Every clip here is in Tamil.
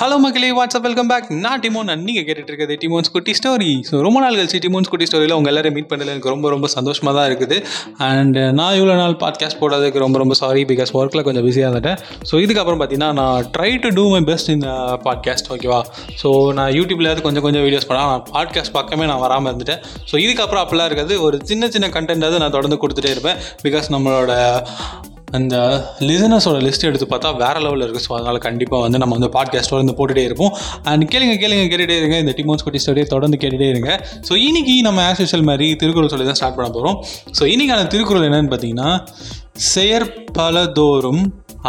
ஹலோ மக்களே வாட்ஸ்அப் வெல்கம் பேக் நான் டிமோன் நீங்கள் கேட்டுட்டு இருக்கிறது டிமோன்ஸ் குட்டி ஸ்டோரி ஸோ ரொம்ப நாள் கழிச்சு டிமோன்ஸ் குட்டி ஸ்டோரியில் உங்கள் எல்லாரும் மீட் பண்ணல எனக்கு ரொம்ப ரொம்ப சந்தோஷமாக தான் இருக்குது. அண்ட் uh, நான் இவ்வளோ நாள் பாட்காஸ்ட் போடாததுக்கு ரொம்ப ரொம்ப சாரி பிகாஸ் ஒர்க்கில் கொஞ்சம் பிஸியாக இருந்துட்டேன். ஸோ இதுக்கப்புறம் பார்த்தீங்கன்னா நான் try to do my best இந்த பாட்காஸ்ட் ஓகேவா ஸோ நான் யூடியூப்லேயாவது கொஞ்சம் கொஞ்சம் வீடியோஸ் பண்ணால் நான் பாட்காஸ்ட் பக்கமே நான் வராமல் இருந்துட்டேன். ஸோ இதுக்கப்புறம் அப்படிலாம் இருக்காது. ஒரு சின்ன சின்ன கண்டென்ட்டாவது நான் தொடர்ந்து கொடுத்துட்டே இருப்பேன். பிகாஸ் நம்மளோட அந்த லிசனர்ஸோட லிஸ்ட் எடுத்து பார்த்தா வேறு லெவலில் இருக்குது ஸோ அதனால் கண்டிப்பாக வந்து நம்ம வந்து பாட்காஸ்ட்டோட வந்து போட்டுகிட்டே இருப்போம். அண்ட் கேளுங்க கேளுங்க கேட்டுகிட்டே இருங்க. இந்த டிமோன்ஸ் குட்டி ஸ்டோரியை தொடர்ந்து கேட்டுகிட்டே இருங்க. ஸோ இன்றைக்கி நம்ம ஆஸ் யூஷுவல் மாதிரி திருக்குறள் சொல்லி தான் ஸ்டார்ட் பண்ண போகிறோம் ஸோ இன்றைக்கான திருக்குறள் என்னென்னு பார்த்தீங்கன்னா செயற்பலதோறும்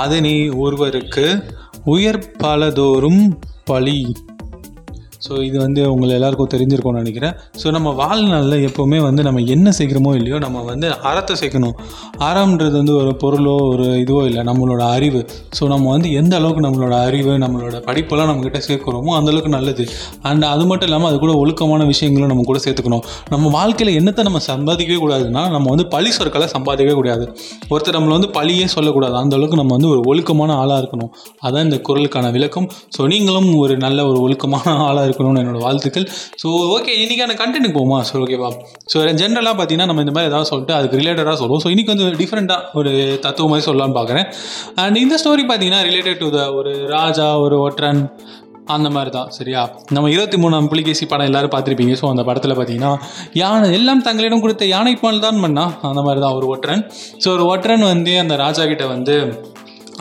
அதனை ஒருவருக்கு உயர் பலதோறும் பழி ஸோ இது வந்து உங்களை எல்லாருக்கும் தெரிஞ்சிருக்கும்னு நினைக்கிறேன். ஸோ நம்ம வாழ்நாளில் எப்போவுமே வந்து நம்ம என்ன சேர்க்குறோமோ இல்லையோ நம்ம வந்து அறத்தை சேர்க்கணும். அறம்ன்றது வந்து ஒரு பொருளோ ஒரு இதுவோ இல்லை நம்மளோட அறிவு. ஸோ நம்ம வந்து எந்த அளவுக்கு நம்மளோட அறிவு நம்மளோட படிப்பெல்லாம் நம்மக்கிட்ட சேர்க்குறோமோ அந்தளவுக்கு நல்லது. அண்ட் அது மட்டும் இல்லாமல் அது கூட ஒழுக்கமான விஷயங்களும் நம்ம கூட சேர்த்துக்கணும். நம்ம வாழ்க்கையில் என்னத்தை நம்ம சம்பாதிக்கவே கூடாதுன்னா நம்ம வந்து பழி சொற்களை சம்பாதிக்கவே கூடாது. ஒருத்தர் நம்மளை வந்து பழியே சொல்லக்கூடாது. அந்த அளவுக்கு நம்ம வந்து ஒரு ஒழுக்கமான ஆளாக இருக்கணும். அதான் இந்த குரலுக்கான விளக்கம். ஸோ நீங்களும் ஒரு நல்ல ஒரு ஒழுக்கமான ஆளாக இருக்கணும்னு என்னோட வாழ்த்துக்கள். ஸோ ஓகே இன்றைக்கான கண்டென்ட் போமா ஸோ ஓகேவா ஸோ ஜென்ரலாக பார்த்தீங்கன்னா நம்ம இந்த மாதிரி ஏதாவது சொல்லிட்டு அதுக்கு ரிலேட்டடாக சொல்லுவோம். ஸோ இன்றைக்கி வந்து டிஃப்ரெண்ட்டாக ஒரு தத்துவம் மாதிரி சொல்லலாம்னு பார்க்குறேன் அண்ட் இந்த ஸ்டோரி பார்த்தீங்கன்னா ரிலேட்டட் டு த ஒரு ராஜா ஒரு ஒற்றன் அந்த மாதிரி தான் சரியா? நம்ம இருபத்தி மூணாம் புலிகேசி படம் எல்லாரும் பார்த்துருப்பீங்க ஸோ அந்த படத்தில் பார்த்தீங்கன்னா யானை எல்லாம் தங்களிடம் கொடுத்த யானைப்பால் தான் பண்ணா அந்த மாதிரி தான் ஒரு ஒற்றன். ஸோ ஒரு ஒற்றன் வந்து அந்த ராஜா கிட்ட வந்து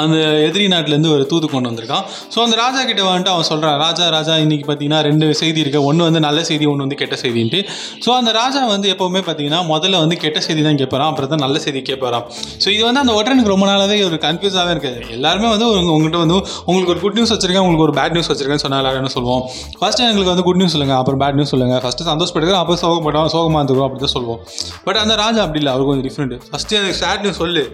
அந்த எதிரி நாட்டிலேருந்து ஒரு தூது கொண்டு வந்திருக்கான். ஸோ அந்த ராஜா கிட்ட வந்துட்டு அவன் சொல்கிறான் ராஜா ராஜா இன்றைக்கி பார்த்தீங்கன்னா ரெண்டு செய்தி இருக்குது ஒன்று வந்து நல்ல செய்தி ஒன்று வந்து கெட்ட செய்தின்ட்டு. ஸோ அந்த ராஜா வந்து எப்போவுமே பார்த்தீங்கன்னா முதல்ல வந்து கெட்ட செய்தி தான் கேட்பறான் அப்புறம் தான் நல்ல செய்தி கேட்பறான் ஸோ இது வந்து அந்த ஒற்றனுக்கு ரொம்ப நாளாகவே ஒரு கன்ஃபியூஸாகவே இருக்குது எல்லாருமே வந்து உங்கள்கிட்ட வந்து உங்களுக்கு ஒரு குட் நியூஸ் வச்சிருக்கேன் உங்களுக்கு ஒரு பேட் நியூஸ் வச்சிருக்கேன்னு சொன்னால் எல்லாரும் என்ன சொல்லுவோம்? ஃபஸ்ட்டு எங்களுக்கு வந்து குட் நியூஸ் சொல்லுங்கள் அப்புறம் பேட் நியூஸ் சொல்லுங்கள் ஃபஸ்ட்டு சந்தோஷப்படுகிறோம் அப்புறம் சோகப்பட்டோம் சோகமாக இருந்துக்கிறோம் அப்படி தான் சொல்லுவோம். பட் அந்த ராஜா அப்படி இல்லை அவருக்கு கொஞ்சம் டிஃப்ரெண்ட் ஃபஸ்ட்டு எனக்கு சேட் நியூஸ் சொல்லு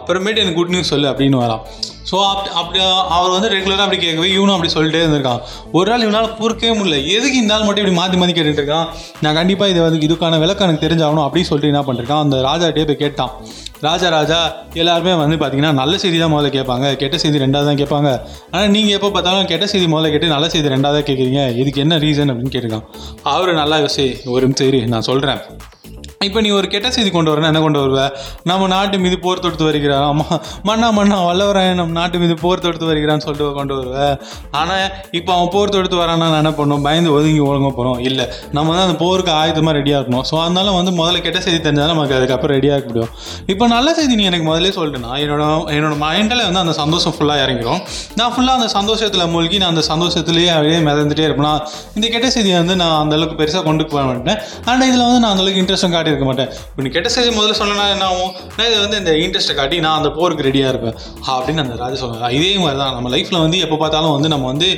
அப்புறமேட்டு எனக்கு குட் நியூஸ் சொல்லு அப்படின்னு வரான். ஸோ அப்படி அப்படி அவர் வந்து ரெகுலராக அப்படி கேட்கவே இவனும் அப்படி சொல்லிட்டே இருந்திருக்கான். ஒரு நாள் இவனால் பொறுக்கவே முடியல. எதுக்கு இந்த நாள் மட்டும் இப்படி மாற்றி மாற்றி கேட்டுட்டு இருக்கான்? நான் கண்டிப்பாக இது வந்து இதுக்கான விளக்கம் எனக்கு தெரிஞ்சாகணும் அப்படின்னு சொல்லிட்டு என்ன பண்ணிருக்கான்? அந்த ராஜாட்டே போய் கேட்டான். ராஜா ராஜா எல்லாருமே வந்து பார்த்தீங்கன்னா நல்ல செய்தி தான் முதல்ல கேட்பாங்க. கெட்ட செய்தி ரெண்டாவது தான் கேட்பாங்க. ஆனால் நீங்கள் எப்போ பார்த்தாலும் கெட்ட செய்தி முதல்ல கேட்டு நல்ல செய்தி ரெண்டாவது கேட்குறீங்க. இதுக்கு என்ன ரீசன் அப்படின்னு கேட்டிருக்கான். அவர் நல்லா யோசி ஒரு நிமிஷம் நான் சொல்கிறேன் இப்போ நீ ஒரு கெட்ட செய்தி கொண்டு வரணும் என்ன கொண்டு வருவ? நம்ம நாட்டு மீது போர் தொடுத்து வருகிறான் ஆமாம் மண்ணா மண்ணா வல்லவரன் நம்ம நாட்டு மீது போர் தொடுத்து வருகிறான்னு சொல்லிட்டு கொண்டு வருவ. ஆனால் இப்போ அவன் போர் தொடுத்து வரானா நான் என்ன பண்ணும்? பயந்து ஒதுங்கி ஒழுங்க போகிறோம் இல்லை நம்ம வந்து அந்த போருக்கு ஆயுதமாக ரெடியாக இருக்கணும். ஸோ அதனால வந்து முதல்ல கெட்ட செய்தி தெரிஞ்சாலும் நமக்கு அதுக்கப்புறம் ரெடியாக இருக்க முடியும். இப்போ நல்ல செய்தி நீ எனக்கு முதல்ல சொல்லிட்டுனா என்னோட என்னோட மைண்டில் வந்து அந்த சந்தோஷம் ஃபுல்லாக இறங்கிடும் நான் ஃபுல்லாக அந்த சந்தோஷத்தில் மூழ்கி நான் அந்த சந்தோஷத்துலேயே அப்படியே மிதந்துட்டே இருப்பேன்? இந்த கெட்ட செய்தியை வந்து நான் அந்த அளவுக்கு பெருசாக கொண்டு போக மாட்டேன். ஆனால் இதில் வந்து நான் அந்த அளவுக்கு இன்ட்ரெஸ்ட்டும் இருக்க மாட்டேன். இப்போ நீ கெட்ட செய்தி முதல்ல சொன்னா என்ன ஆகும்? நான் இது வந்து இந்த இன்ட்ரெஸ்ட்டை காட்டி நான் அந்த போருக்கு ரெடியாக இருப்பேன். அப்படின்னு அந்த ராஜா சொன்னாங்க இதே மாதிரி தான் நம்ம லைஃப்பில் வந்து எப்போ பார்த்தாலும் வந்து நம்ம வந்து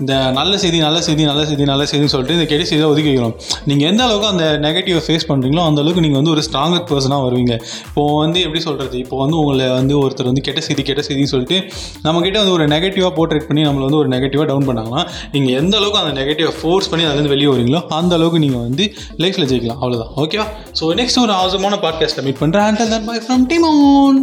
இந்த நல்ல செய்தி நல்ல செய்தி நல்ல செய்தி நல்ல செய்தின்னு சொல்லிட்டு இந்த கெட்ட செய்தியை ஒதுக்கி வைக்கிறோம். நீங்கள் எந்த அளவுக்கு அந்த நெகட்டிவை ஃபேஸ் பண்ணுறீங்களோ அந்த அளவுக்கு நீங்கள் வந்து ஒரு ஸ்ட்ராங்கர் பர்சனாக வருவீங்க. இப்போ வந்து எப்படி சொல்கிறது இப்போ வந்து உங்களை வந்து ஒருத்தர் வந்து கெட்ட செய்தி கெட்ட செய்தின்னு சொல்லிட்டு நம்மக்கிட்ட வந்து ஒரு நெகட்டிவாக போர்ட்ரேட் பண்ணி நம்மளை வந்து ஒரு நெகட்டிவாக டவுன் பண்ணாங்கன்னா நீங்கள் எந்த அளவுக்கு அந்த நெகட்டிவை ஃபோர்ஸ் பண்ணி அதுலேருந்து வெளியே வரீங்களோ அந்த அளவுக்கு நீங்கள் வந்து லைஃப்பில் ஜெயிக்கலாம். அவ்வளோதான் ஓகேவா ஸோ ஸோ நெக்ஸ்ட் ஒரு அவசரமான பாட்காஸ்ட்டில் மீட் பண்ணுறேன் அண்ட் தன் பாய் ஃப்ரம் டிமோன்